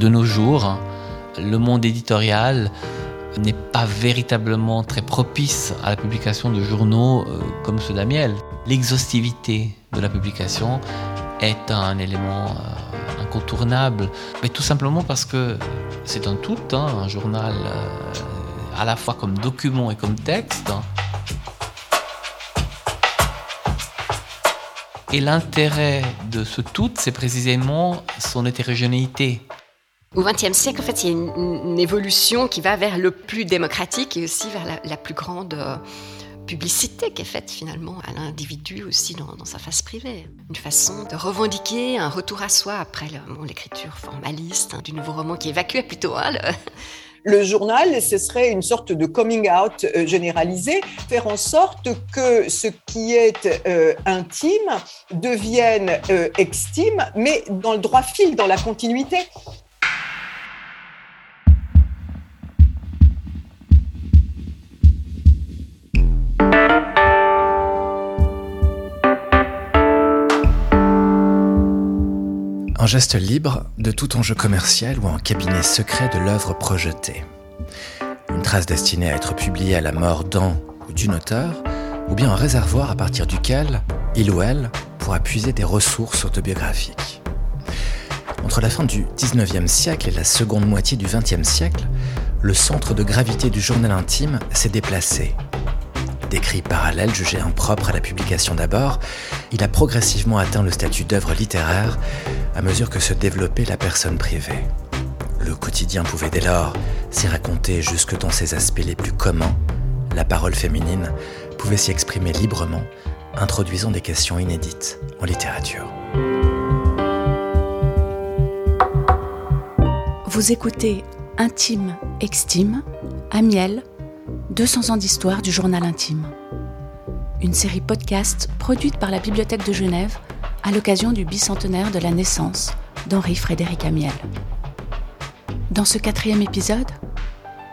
De nos jours, le monde éditorial n'est pas véritablement très propice à la publication de journaux euh, comme ceux d'Amiel. L'exhaustivité de la publication est un élément euh, incontournable, mais tout simplement parce que c'est un tout, hein, un journal euh, à la fois comme document et comme texte. Et l'intérêt de ce tout, c'est précisément son hétérogénéité. Au XXe siècle, en fait, il y a une, évolution qui va vers le plus démocratique et aussi vers la, plus grande euh, publicité qui est faite finalement à l'individu aussi dans, sa face privée. Une façon de revendiquer un retour à soi après l'écriture formaliste hein, du nouveau roman qui évacuait plutôt hein, le journal, ce serait une sorte de coming out euh, généralisé, faire en sorte que ce qui est euh, intime devienne extime, mais dans le droit fil, dans la continuité. Un geste libre de tout enjeu commercial ou un cabinet secret de l'œuvre projetée. Une trace destinée à être publiée à la mort d'un ou d'une auteur, ou bien un réservoir à partir duquel il ou elle pourra puiser des ressources autobiographiques. Entre la fin du 19e siècle et la seconde moitié du 20e siècle, le centre de gravité du journal intime s'est déplacé Décrit parallèle jugé impropre à la publication d'abord, il a progressivement atteint le statut d'œuvre littéraire à mesure que se développait la personne privée. Le quotidien pouvait dès lors s'y raconter jusque dans ses aspects les plus communs. La parole féminine pouvait s'y exprimer librement, introduisant des questions inédites en littérature. Vous écoutez Intime, Extime, Amiel, 200 ans d'histoire du journal intime. Une série podcast produite par la Bibliothèque de Genève à l'occasion du bicentenaire de la naissance d'Henri Frédéric Amiel. Dans ce quatrième épisode,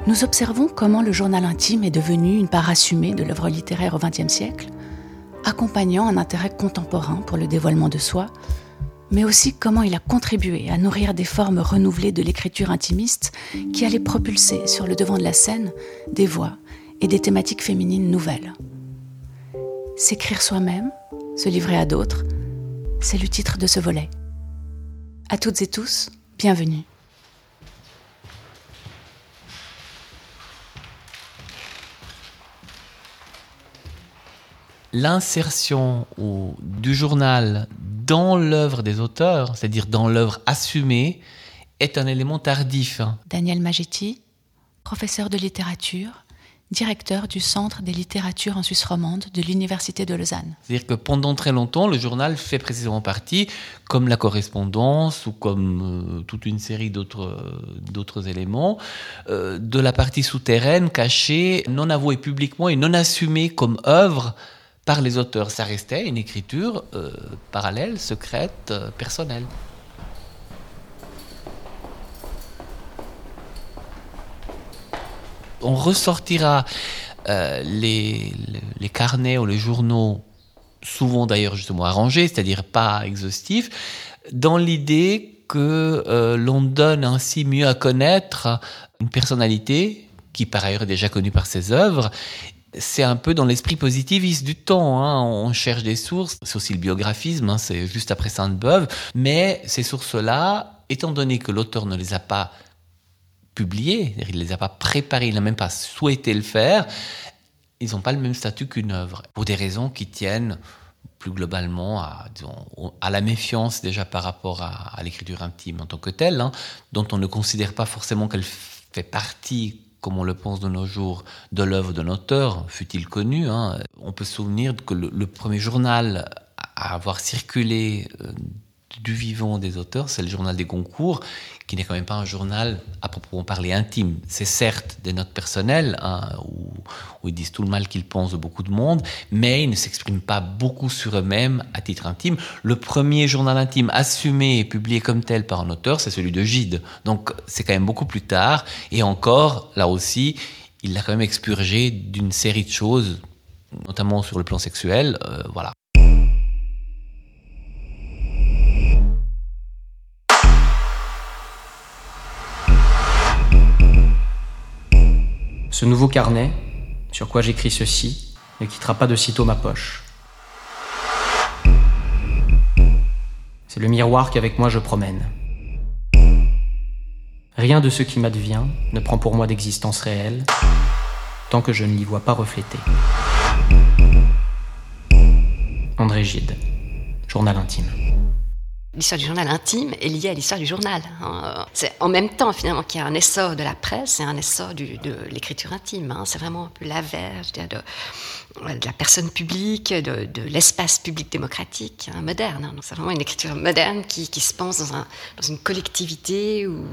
nous observons comment le journal intime est devenu une part assumée de l'œuvre littéraire au XXe siècle, accompagnant un intérêt contemporain pour le dévoilement de soi, mais aussi comment il a contribué à nourrir des formes renouvelées de l'écriture intimiste qui allaient propulser sur le devant de la scène des voix et des thématiques féminines nouvelles. S'écrire soi-même, se livrer à d'autres, c'est le titre de ce volet. À toutes et tous, bienvenue. L'insertion du journal dans l'œuvre des auteurs, c'est-à-dire dans l'œuvre assumée, est un élément tardif. Daniel Magetti, professeur de littérature, directeur du Centre des littératures en Suisse romande de l'Université de Lausanne. C'est-à-dire que pendant très longtemps, le journal fait précisément partie, comme la correspondance ou comme euh, toute une série d'autres, euh, éléments, euh, de la partie souterraine, cachée, non avouée publiquement et non assumée comme œuvre par les auteurs. Ça restait une écriture parallèle, secrète, personnelle. On ressortira euh, les, carnets ou les journaux, souvent d'ailleurs justement arrangés, c'est-à-dire pas exhaustifs, dans l'idée que euh, l'on donne ainsi mieux à connaître une personnalité qui par ailleurs est déjà connue par ses œuvres. C'est un peu dans l'esprit positiviste du temps. Hein. On cherche des sources. C'est aussi le biographisme, hein, c'est juste après Sainte-Beuve. Mais ces sources-là, étant donné que l'auteur ne les a pas il ne les a pas préparés, il n'a même pas souhaité le faire, ils n'ont pas le même statut qu'une œuvre, pour des raisons qui tiennent plus globalement à, à la méfiance déjà par rapport à, l'écriture intime en tant que telle, hein, dont on ne considère pas forcément qu'elle fait partie comme on le pense de nos jours, de l'œuvre d'un auteur, fut-il connu. Hein. On peut se souvenir que le, premier journal à avoir circulé euh, du vivant des auteurs, c'est le journal des concours, qui n'est quand même pas un journal à proprement parler intime. C'est certes des notes personnelles, hein, où, ils disent tout le mal qu'ils pensent de beaucoup de monde, mais ils ne s'expriment pas beaucoup sur eux-mêmes à titre intime. Le premier journal intime assumé et publié comme tel par un auteur, c'est celui de Gide. Donc c'est quand même beaucoup plus tard, et encore, là aussi, il l'a quand même expurgé d'une série de choses, notamment sur le plan sexuel. Euh, voilà. Ce nouveau carnet, sur quoi j'écris ceci, ne quittera pas de sitôt ma poche. C'est le miroir qu'avec moi je promène. Rien de ce qui m'advient ne prend pour moi d'existence réelle tant que je ne l'y vois pas reflété. André Gide, journal intime l'histoire du journal intime est liée à l'histoire du journal. Hein. C'est en même temps finalement qu'il y a un essor de la presse et un essor de l'écriture intime. Hein. C'est vraiment un peu l'averse de, de, la personne publique, de, l'espace public démocratique hein, moderne. C'est vraiment une écriture moderne qui, se pense dans, une collectivité où,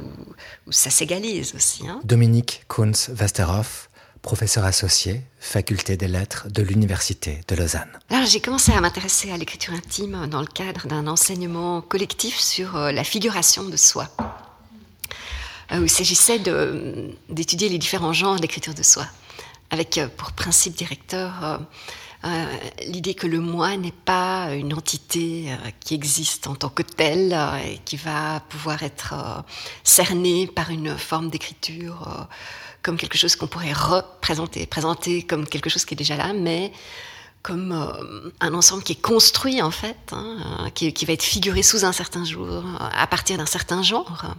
ça s'égalise aussi. Dominique Kunz-Westerhoff professeur associé, faculté des lettres de l'Université de Lausanne. Alors j'ai commencé à m'intéresser à l'écriture intime dans le cadre d'un enseignement collectif sur euh, la figuration de soi. Euh, où il s'agissait d'étudier les différents genres d'écriture de soi, avec euh, pour principe directeur l'idée que le moi n'est pas une entité qui existe en tant que telle et qui va pouvoir être cernée par une forme d'écriture comme quelque chose qu'on pourrait représenter, présenter comme quelque chose qui est déjà là, mais comme euh, un ensemble qui est construit en fait, hein, qui, va être figuré sous un certain jour, à partir d'un certain genre,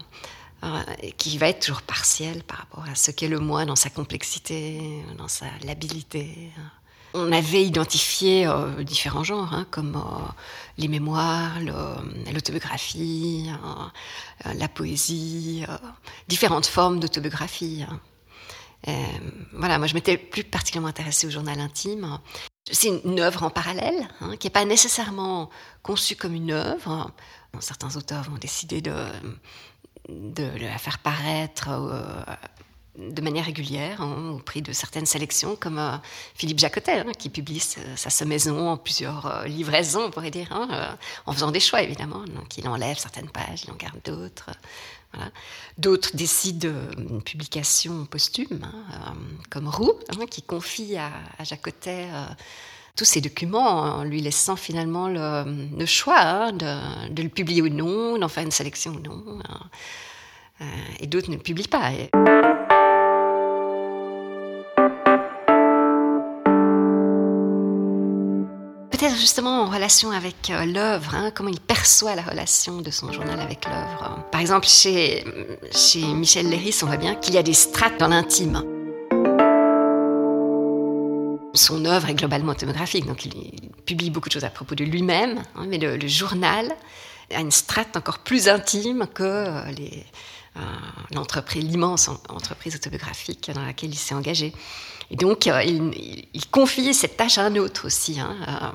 euh, qui va être toujours partiel par rapport à ce qu'est le moi dans sa complexité, dans sa labilité. On avait identifié euh, différents genres, hein, comme les mémoires, l'autobiographie, la poésie, différentes formes d'autobiographie. Hein. Euh, voilà, moi je m'étais plus particulièrement intéressée au journal intime. C'est une œuvre en parallèle, hein, qui n'est pas nécessairement conçue comme une œuvre. Certains auteurs vont décider de, la faire paraître euh, de manière régulière, hein, au prix de certaines sélections, comme euh, Philippe Jacotet, hein, qui publie sa semaison en plusieurs livraisons, on pourrait dire, en faisant des choix évidemment. Il enlève certaines pages, il en garde d'autres. D'autres décident une publication posthume, hein, euh, comme Roux, hein, qui confie à, à Jacotet euh, tous ces documents, en lui laissant finalement le, choix hein, de, le publier ou non, d'en faire une sélection ou non. Euh, et d'autres ne le publient pas. Justement en relation avec euh, l'œuvre, hein, comment il perçoit la relation de son journal avec l'œuvre. Par exemple, chez, Michel Léris, on voit bien qu'il y a des strates dans l'intime. Son œuvre est globalement autobiographique, donc il, publie beaucoup de choses à propos de lui-même, hein, mais le, journal a une strate encore plus intime que euh, euh, l'immense entreprise autobiographique dans laquelle il s'est engagé. Et donc, il, il, confie cette tâche à un autre aussi. Hein,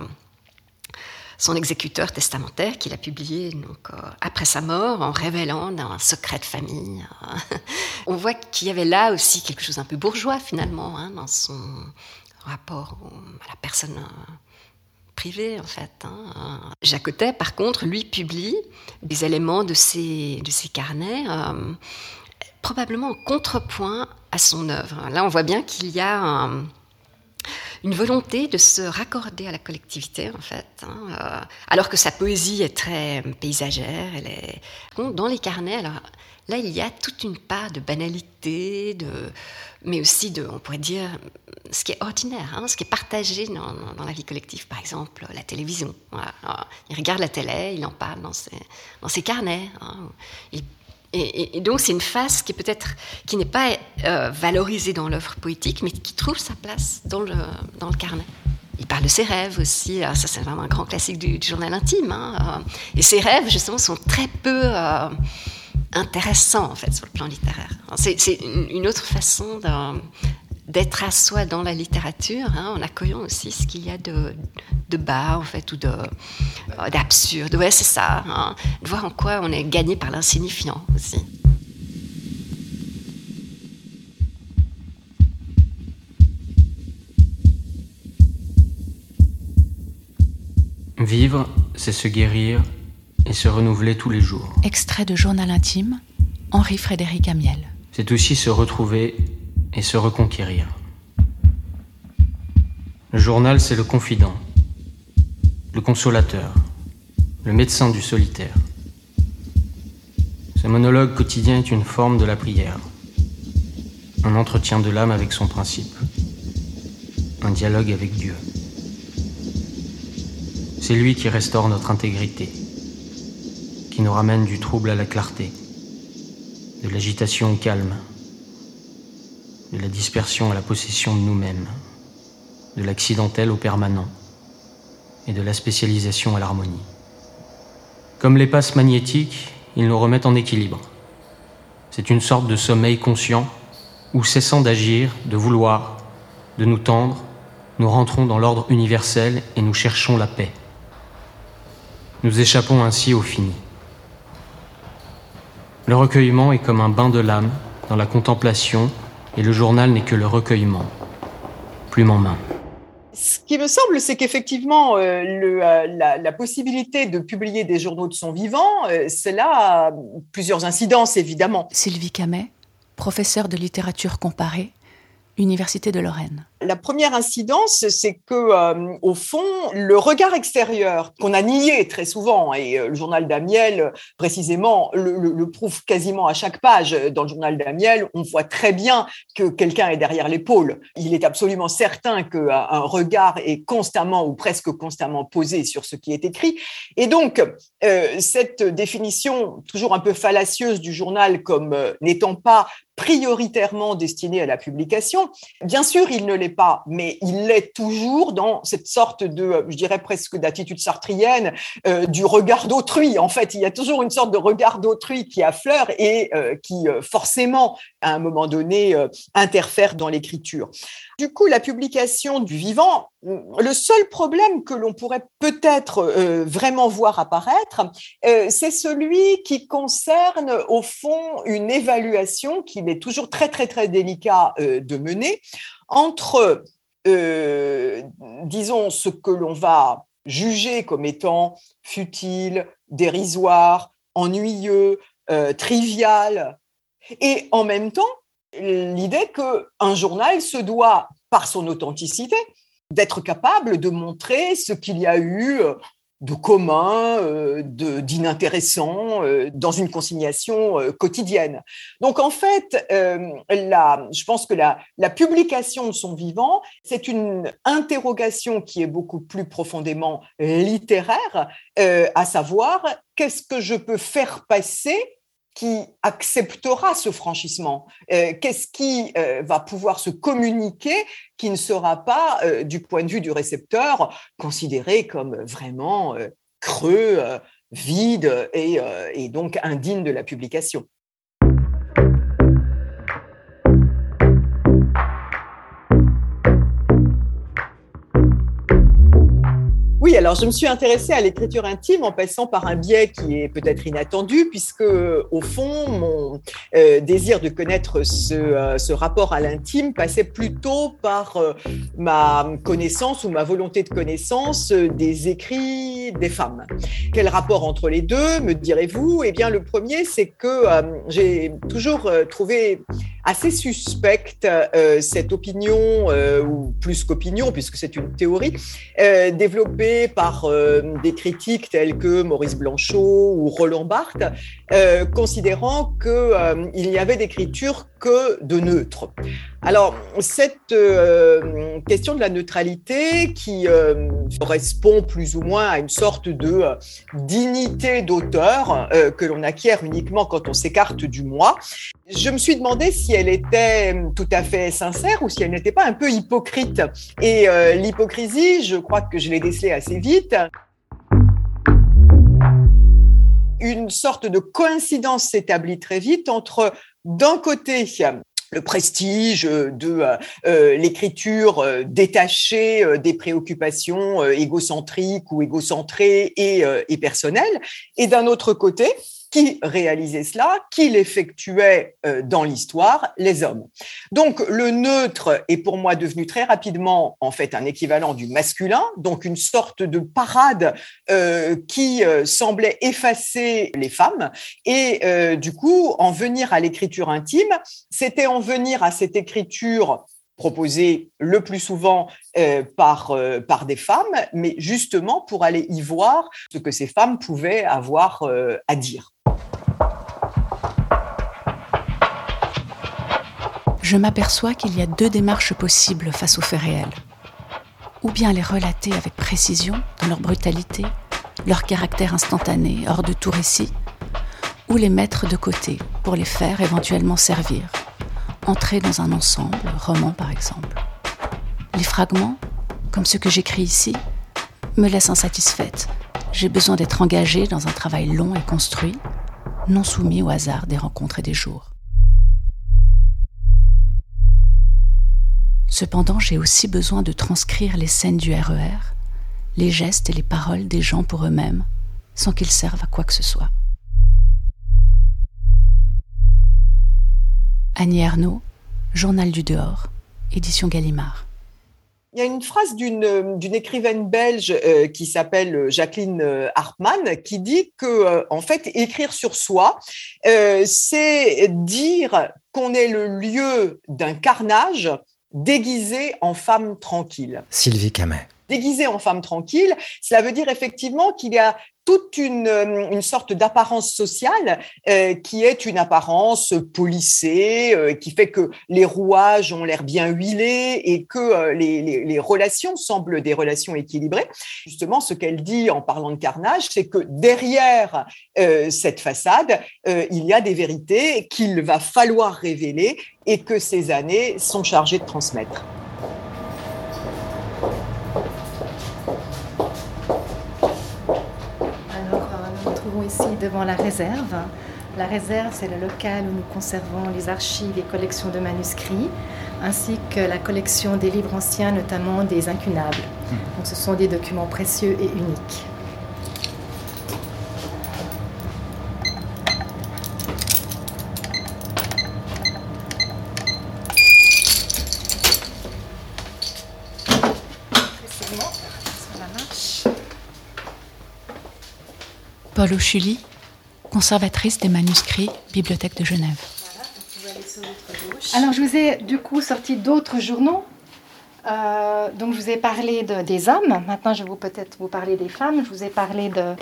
son exécuteur testamentaire qu'il a publié donc, euh, après sa mort en révélant un secret de famille. On voit qu'il y avait là aussi quelque chose un peu bourgeois finalement hein, dans son rapport à la personne euh, privée en fait. Hein. Jacotet par contre lui publie des éléments de ses, de ses carnets euh, probablement en contrepoint à son œuvre. Là on voit bien qu'il y a une volonté de se raccorder à la collectivité, en fait. Hein, euh, alors que sa poésie est très paysagère, elle est... Dans les carnets, alors, là, il y a toute une part de banalité, de, mais aussi de, on pourrait dire, ce qui est ordinaire, hein, ce qui est partagé dans, la vie collective. Par exemple, la télévision. il regarde la télé, il en parle dans ses, dans ses carnets. Hein, et, donc c'est une face qui peut-être qui n'est pas euh, valorisée dans l'œuvre poétique, mais qui trouve sa place dans le, dans le carnet. Il parle de ses rêves aussi. ça, c'est vraiment un grand classique du, journal intime. Hein. Et ses rêves, justement, sont très peu euh, intéressants, en fait, sur le plan littéraire. C'est une autre façon de, d'être à soi dans la littérature, hein, en accueillant aussi ce qu'il y a de, de, bas, en fait, ou euh, d'absurde. Ouais, c'est ça. Hein, de voir en quoi on est gagné par l'insignifiant aussi. Vivre, c'est se guérir et se renouveler tous les jours. Extrait de Journal intime, Henri-Frédéric Amiel. C'est aussi se retrouver et se reconquérir. Le journal, c'est le confident, le consolateur, le médecin du solitaire. Ce monologue quotidien est une forme de la prière. Un entretien de l'âme avec son principe. Un dialogue avec Dieu. C'est lui qui restaure notre intégrité, qui nous ramène du trouble à la clarté, de l'agitation au calme, de la dispersion à la possession de nous-mêmes, de l'accidentel au permanent et de la spécialisation à l'harmonie. Comme les passes magnétiques, ils nous remettent en équilibre. C'est une sorte de sommeil conscient où, cessant d'agir, de vouloir, de nous tendre, nous rentrons dans l'ordre universel et nous cherchons la paix. Nous échappons ainsi au fini. Le recueillement est comme un bain de l'âme dans la contemplation et le journal n'est que le recueillement. Plume en main. Ce qui me semble, c'est qu'effectivement, euh, euh, la, possibilité de publier des journaux de son vivant, euh, cela a plusieurs incidences, évidemment. Sylvie Camet, professeure de littérature comparée, Université de Lorraine. La première incidence, c'est que, euh, au fond, le regard extérieur qu'on a nié très souvent, et euh, le journal d'Amiel, précisément, le, prouve quasiment à chaque page. Dans le journal d'Amiel, on voit très bien que quelqu'un est derrière l'épaule. Il est absolument certain qu'un euh, regard est constamment ou presque constamment posé sur ce qui est écrit. Et donc, cette définition toujours un peu fallacieuse du journal comme n'étant pas prioritairement destiné à la publication. Bien sûr, il ne l'est pas, mais il l'est toujours dans cette sorte de, je dirais presque d'attitude sartrienne, euh, du regard d'autrui. En fait, il y a toujours une sorte de regard d'autrui qui affleure et euh, qui euh, forcément, à un moment donné, interfère dans l'écriture. Du coup, la publication du vivant, le seul problème que l'on pourrait peut-être vraiment voir apparaître, c'est celui qui concerne au fond une évaluation qu'il est toujours très très très délicat de mener entre, euh, disons, ce que l'on va juger comme étant futile, dérisoire, ennuyeux, euh, trivial, et en même temps, l'idée qu'un journal se doit, par son authenticité, d'être capable de montrer ce qu'il y a eu euh, de commun, euh, d'inintéressant euh, dans une consignation quotidienne. Donc en fait, la, je pense que la publication de son vivant, c'est une interrogation qui est beaucoup plus profondément littéraire, à savoir qu'est-ce que je peux faire passer qui acceptera ce franchissement. Euh, Qu'est-ce qui euh, va pouvoir se communiquer qui ne sera pas, euh, du point de vue du récepteur, considéré comme vraiment creux, vide et donc indigne de la publication? Alors je me suis intéressée à l'écriture intime en passant par un biais qui est peut-être inattendu, puisque au fond, mon euh, désir de connaître ce, euh, ce rapport à l'intime passait plutôt par euh, ma connaissance ou ma volonté de connaissance des écrits des femmes. Quel rapport entre les deux, me direz-vous? Eh bien, le premier, c'est que j'ai toujours trouvé assez suspecte cette opinion, ou plus qu'opinion, puisque c'est une théorie, développée par euh, des critiques tels que Maurice Blanchot ou Roland Barthes, euh, considérant qu'il euh, n'y avait d'écriture que de neutre. Alors, cette question de la neutralité qui correspond plus ou moins à une sorte de dignité d'auteur que l'on acquiert uniquement quand on s'écarte du moi, je me suis demandé si elle était tout à fait sincère ou si elle n'était pas un peu hypocrite. Et l'hypocrisie, je crois que je l'ai décelée assez vite. Une sorte de coïncidence s'établit très vite entre, d'un côté, le prestige de euh, l'écriture euh, détachée euh, des préoccupations égocentriques ou égocentrées et personnelles, et d'un autre côté, qui réalisait cela, qui l'effectuait euh, dans l'histoire, les hommes. Donc le neutre est pour moi devenu très rapidement en fait un équivalent du masculin, donc une sorte de parade euh, qui euh, semblait effacer les femmes et du coup en venir à l'écriture intime, c'était en venir à cette écriture proposée le plus souvent par, par des femmes, mais justement pour aller y voir ce que ces femmes pouvaient avoir à dire. je m'aperçois qu'il y a deux démarches possibles face aux faits réels. Ou bien les relater avec précision dans leur brutalité, leur caractère instantané, hors de tout récit, ou les mettre de côté pour les faire éventuellement servir, entrer dans un ensemble, roman par exemple. Les fragments, comme ceux que j'écris ici, me laissent insatisfaite. J'ai besoin d'être engagée dans un travail long et construit, non soumis au hasard des rencontres et des jours. Cependant, j'ai aussi besoin de transcrire les scènes du RER, e les gestes et les paroles des gens pour eux-mêmes, sans qu'ils servent à quoi que ce soit. Annie Ernaux, Journal du dehors, édition Gallimard. Il y a une phrase d'une d'une écrivaine belge euh, qui s'appelle Jacqueline euh, Hartmann qui dit que en fait écrire sur soi euh, c'est dire qu'on est le lieu d'un carnage déguisé en femme tranquille. Sylvie Camet déguisé en femme tranquille, cela veut dire effectivement qu'il y a toute une, euh, une sorte d'apparence sociale euh, qui est une apparence polissée, euh, qui fait que les rouages ont l'air bien huilés et que les, les, les, relations semblent des relations équilibrées. Justement, ce qu'elle dit en parlant de carnage, c'est que derrière cette façade, il y a des vérités qu'il va falloir révéler et que ces années sont chargées de transmettre. Ici devant la réserve. La réserve, c'est le local où nous conservons les archives et collections de manuscrits, ainsi que la collection des livres anciens, notamment des incunables. Hmm. Donc, ce sont des documents précieux et uniques. Paul Ochuli, conservatrice des manuscrits, Bibliothèque de Genève. Alors, je vous ai du coup sorti d'autres journaux. Euh, donc, je vous ai parlé de, des hommes. Maintenant, je vais peut-être vous parler des femmes. Je vous ai parlé de,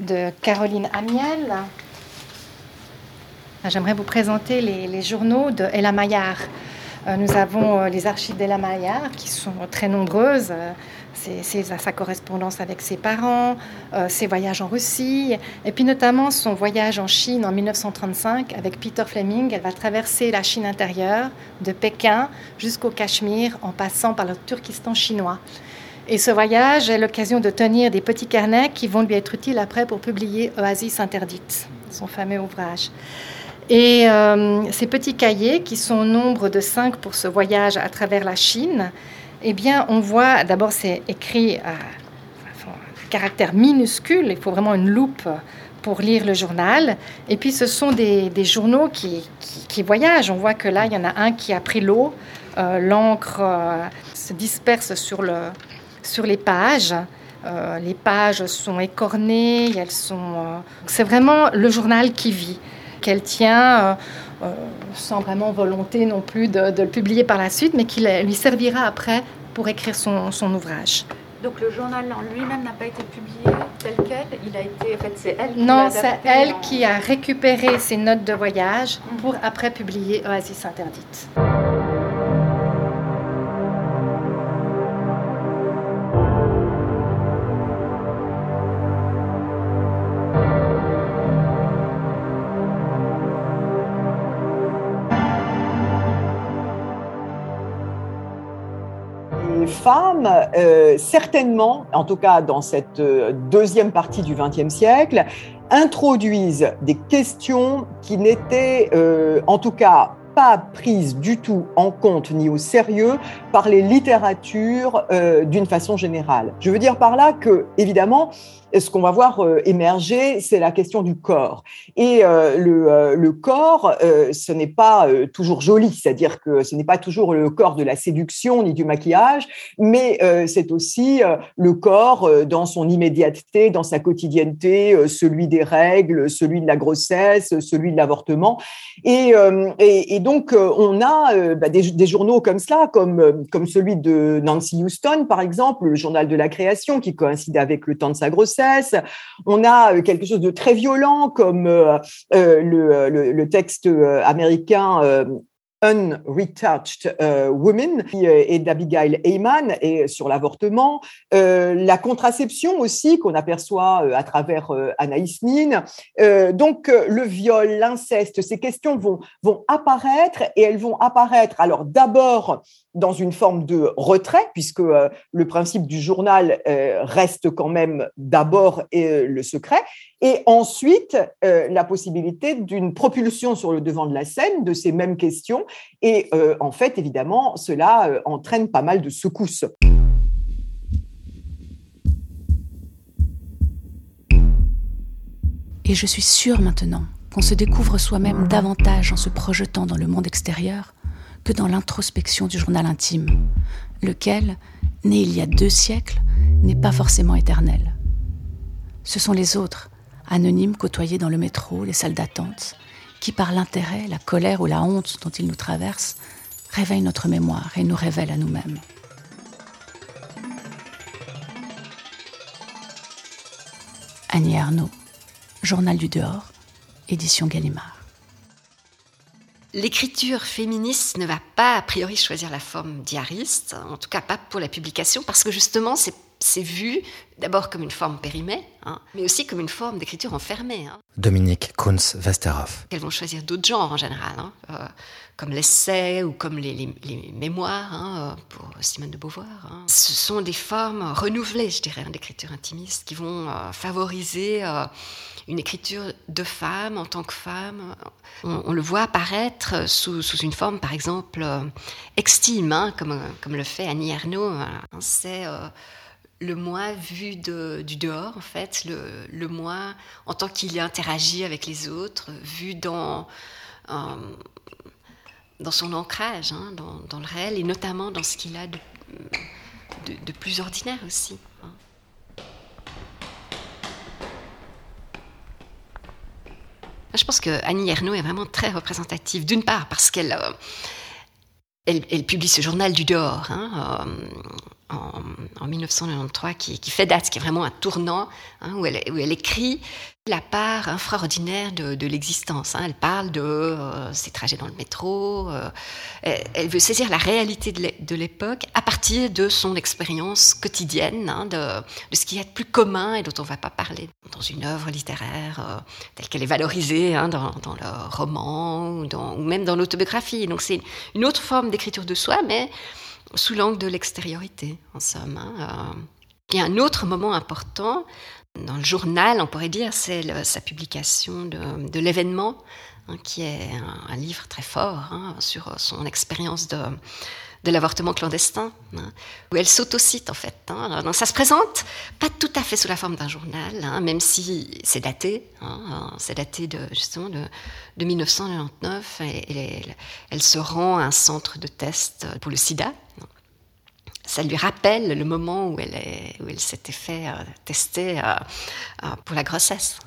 de Caroline Amiel. Ah, j'aimerais vous présenter les, les, journaux de Ella Maillard. Euh, nous avons euh, les archives d'Ella Maillard qui sont très nombreuses c'est sa correspondance avec ses parents, euh, ses voyages en Russie, et puis notamment son voyage en Chine en 1935 avec Peter Fleming. Elle va traverser la Chine intérieure, de Pékin jusqu'au Cachemire, en passant par le Turkestan chinois. Et ce voyage est l'occasion de tenir des petits carnets qui vont lui être utiles après pour publier Oasis interdite, son fameux ouvrage. Et euh, ces petits cahiers, qui sont au nombre de cinq pour ce voyage à travers la Chine, eh bien, on voit, d'abord, c'est écrit à, caractère minuscule, il faut vraiment une loupe pour lire le journal. Et puis, ce sont des, journaux qui, voyagent. On voit que là, il y en a un qui a pris l'eau, euh, l'encre euh, se disperse sur, le, sur les pages. Euh, les pages sont écornées, elles sont. c'est vraiment le journal qui vit, qu'elle tient euh, sans vraiment volonté non plus de, le publier par la suite, mais qui lui servira après pour écrire son, son ouvrage. Donc le journal en lui-même n'a pas été publié tel quel Il a été, en fait, c'est elle qui Non, c'est elle qui a récupéré ses notes de voyage mm. pour après publier Oasis interdite. Euh, certainement, en tout cas dans cette euh, deuxième partie du XXe siècle, introduisent des questions qui n'étaient, euh, en tout cas, pas prises du tout en compte ni au sérieux par les littératures d'une façon générale. Je veux dire par là que, évidemment, ce qu'on va voir euh, émerger, c'est la question du corps. Et euh, le, euh, le, corps, ce n'est pas toujours joli, c'est-à-dire que ce n'est pas toujours le corps de la séduction ni du maquillage, mais c'est aussi le corps dans son immédiateté, dans sa quotidienneté, celui des règles, celui de la grossesse, celui de l'avortement. Et, et, et, donc, on a bah, des, journaux comme cela, comme, comme celui de Nancy Houston, par exemple, le journal de la création, qui coïncide avec le temps de sa grossesse. On a euh, quelque chose de très violent comme euh, euh, le, texte américain Unretouched Women et d'Abigail Heyman et sur l'avortement, la contraception aussi qu'on aperçoit à travers Anaïs Nin. donc le viol, l'inceste, ces questions vont vont apparaître et elles vont apparaître alors d'abord dans une forme de retrait, puisque euh, le principe du journal euh, reste quand même d'abord euh, le secret, et ensuite la possibilité d'une propulsion sur le devant de la scène de ces mêmes questions. Et en fait, évidemment, cela entraîne pas mal de secousses. Et je suis sûre maintenant qu'on se découvre soi-même davantage en se projetant dans le monde extérieur que dans l'introspection du journal intime, lequel, né il y a deux siècles, n'est pas forcément éternel. Ce sont les autres, anonymes côtoyés dans le métro, les salles d'attente, qui par l'intérêt, la colère ou la honte dont ils nous traversent, réveillent notre mémoire et nous révèlent à nous-mêmes. Annie Arnaud, Journal du dehors, édition Gallimard. L'écriture féministe ne va pas a priori choisir la forme diariste, en tout cas pas pour la publication, parce que justement c'est vu d'abord comme une forme périmée, hein, mais aussi comme une forme d'écriture enfermée. Hein. Dominique Kunz-Westerhoff. Elles vont choisir d'autres genres en général, hein, euh, comme l'essai ou comme les, mémoires euh, pour Simone de Beauvoir. Ce sont des formes renouvelées, je dirais, d'écriture intimiste qui vont euh, favoriser une écriture de femme en tant que femme. On, le voit apparaître sous, une forme, par exemple, extime, comme, comme le fait Annie Ernaux. C'est le moi vu du dehors, en fait, le, le moi en tant qu'il interagit avec les autres, vu dans, euh, dans son ancrage, hein, dans, le réel, et notamment dans ce qu'il a de, de plus ordinaire aussi. Je pense que Annie Ernaux est vraiment très représentative, d'une part parce qu'elle euh, elle, publie ce journal du dehors hein, euh, en, 1993 qui, qui, fait date, qui est vraiment un tournant, hein, où, elle, où, elle, écrit la part infraordinaire de, l'existence. Hein. Elle parle de euh, ses trajets dans le métro, euh, elle, veut saisir la réalité de l'époque à partir de son expérience quotidienne, hein, de, de, ce qui est plus commun et dont on ne va pas parler dans une œuvre littéraire telle qu'elle est valorisée hein, dans, le roman ou, même dans l'autobiographie. Donc c'est une autre forme d'écriture de soi, mais sous l'angle de l'extériorité, en somme. Euh, a un autre moment important dans le journal, on pourrait dire, c'est sa publication de, l'événement, hein, qui est un, livre très fort hein, sur son expérience de, l'avortement clandestin, hein, où elle s'autocite en fait. Donc ça se présente pas tout à fait sous la forme d'un journal, même si c'est daté, c'est daté de, justement de, 1999, et, elle, se rend à un centre de test pour le sida. Ça lui rappelle le moment où elle, s'était fait euh, tester euh, euh, pour la grossesse.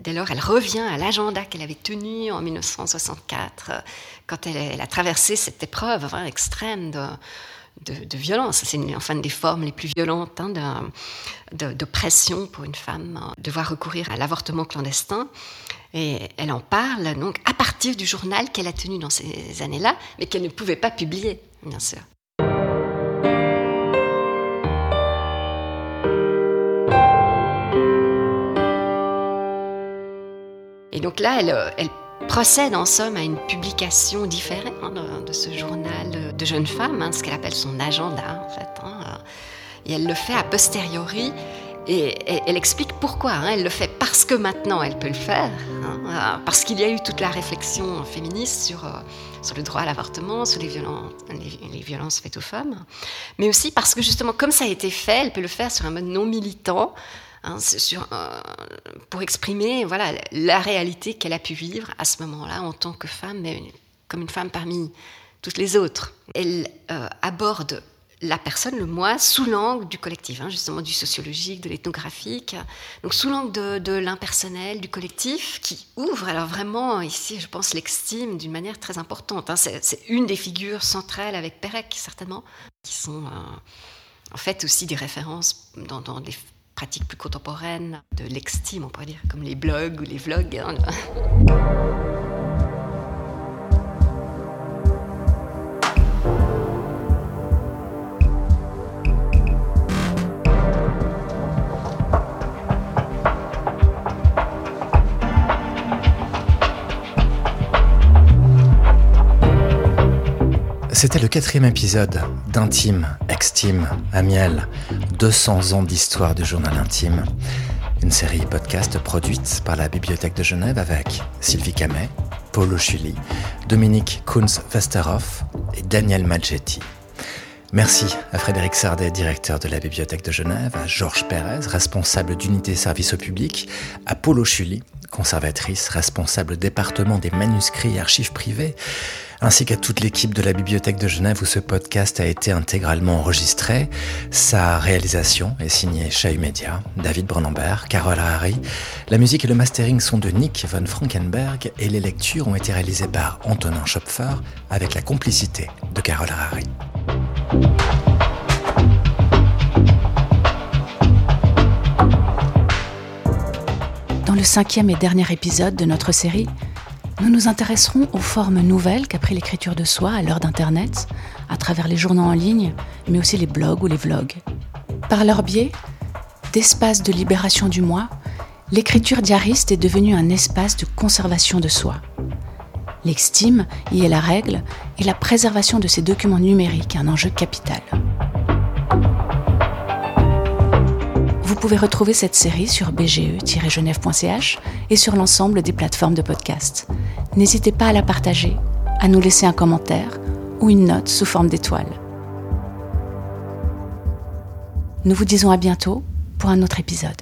Dès lors, elle revient à l'agenda qu'elle avait tenu en 1964, quand elle, a traversé cette épreuve hein, extrême de, violence. C'est enfin une des formes les plus violentes hein, de, de, pression pour une femme, hein, devoir recourir à l'avortement clandestin. Et elle en parle donc à partir du journal qu'elle a tenu dans ces années-là, mais qu'elle ne pouvait pas publier, bien sûr. Et donc là, elle, elle procède en somme à une publication différée hein, de, ce journal de jeune femme, hein, ce qu'elle appelle son agenda en fait. Hein. et elle le fait a posteriori. Et elle, explique pourquoi. elle le fait parce que maintenant elle peut le faire, parce qu'il y a eu toute la réflexion féministe sur, euh, le droit à l'avortement, sur les, violences faites aux femmes, mais aussi parce que justement, comme ça a été fait, elle peut le faire sur un mode non militant, Hein, euh, pour exprimer voilà, la réalité qu'elle a pu vivre à ce moment-là en tant que femme, mais comme une femme parmi toutes les autres. Elle euh, aborde la personne, le moi, sous l'angle du collectif, hein, justement du sociologique, de l'ethnographique, donc sous l'angle de, l'impersonnel, du collectif, qui ouvre alors vraiment ici, je pense, l'extime d'une manière très importante. Hein. C'est une des figures centrales avec Perec, certainement, qui sont euh, en fait aussi des références dans, dans les pratiques plus contemporaines de l'extime, on pourrait dire, comme les blogs ou les vlogs. Hein. C'était le quatrième épisode d'Intime, Extime, Amiel, 200 ans d'histoire du journal intime. Une série podcast produite par la Bibliothèque de Genève avec Sylvie Camet, Paulo Chuli, Dominique Kunz-Westerhoff et Daniel Maggetti. Merci à Frédéric Sardet, directeur de la Bibliothèque de Genève, à Georges Pérez, responsable d'unité service au public, à Paulo Chuli, conservatrice, responsable département des manuscrits et archives privées, ainsi qu'à toute l'équipe de la Bibliothèque de Genève où ce podcast a été intégralement enregistré. Sa réalisation est signée Chahu Media, David Brunenberg, Carole Harry. La musique et le mastering sont de Nick von Frankenberg et les lectures ont été réalisées par Antonin Schopfer avec la complicité de Carole Harry. Dans le cinquième et dernier épisode de notre série, nous nous intéresserons aux formes nouvelles qu'a pris l'écriture de soi à l'heure d'Internet, à travers les journaux en ligne, mais aussi les blogs ou les vlogs. Par leur biais, d'espace de libération du moi, l'écriture diariste est devenue un espace de conservation de soi. L'extime y est la règle et la préservation de ces documents numériques un enjeu capital. Pouvez retrouver cette série sur bge-genève.ch et sur l'ensemble des plateformes de podcast. N'hésitez pas à la partager, à nous laisser un commentaire ou une note sous forme d'étoile. Nous vous disons à bientôt pour un autre épisode.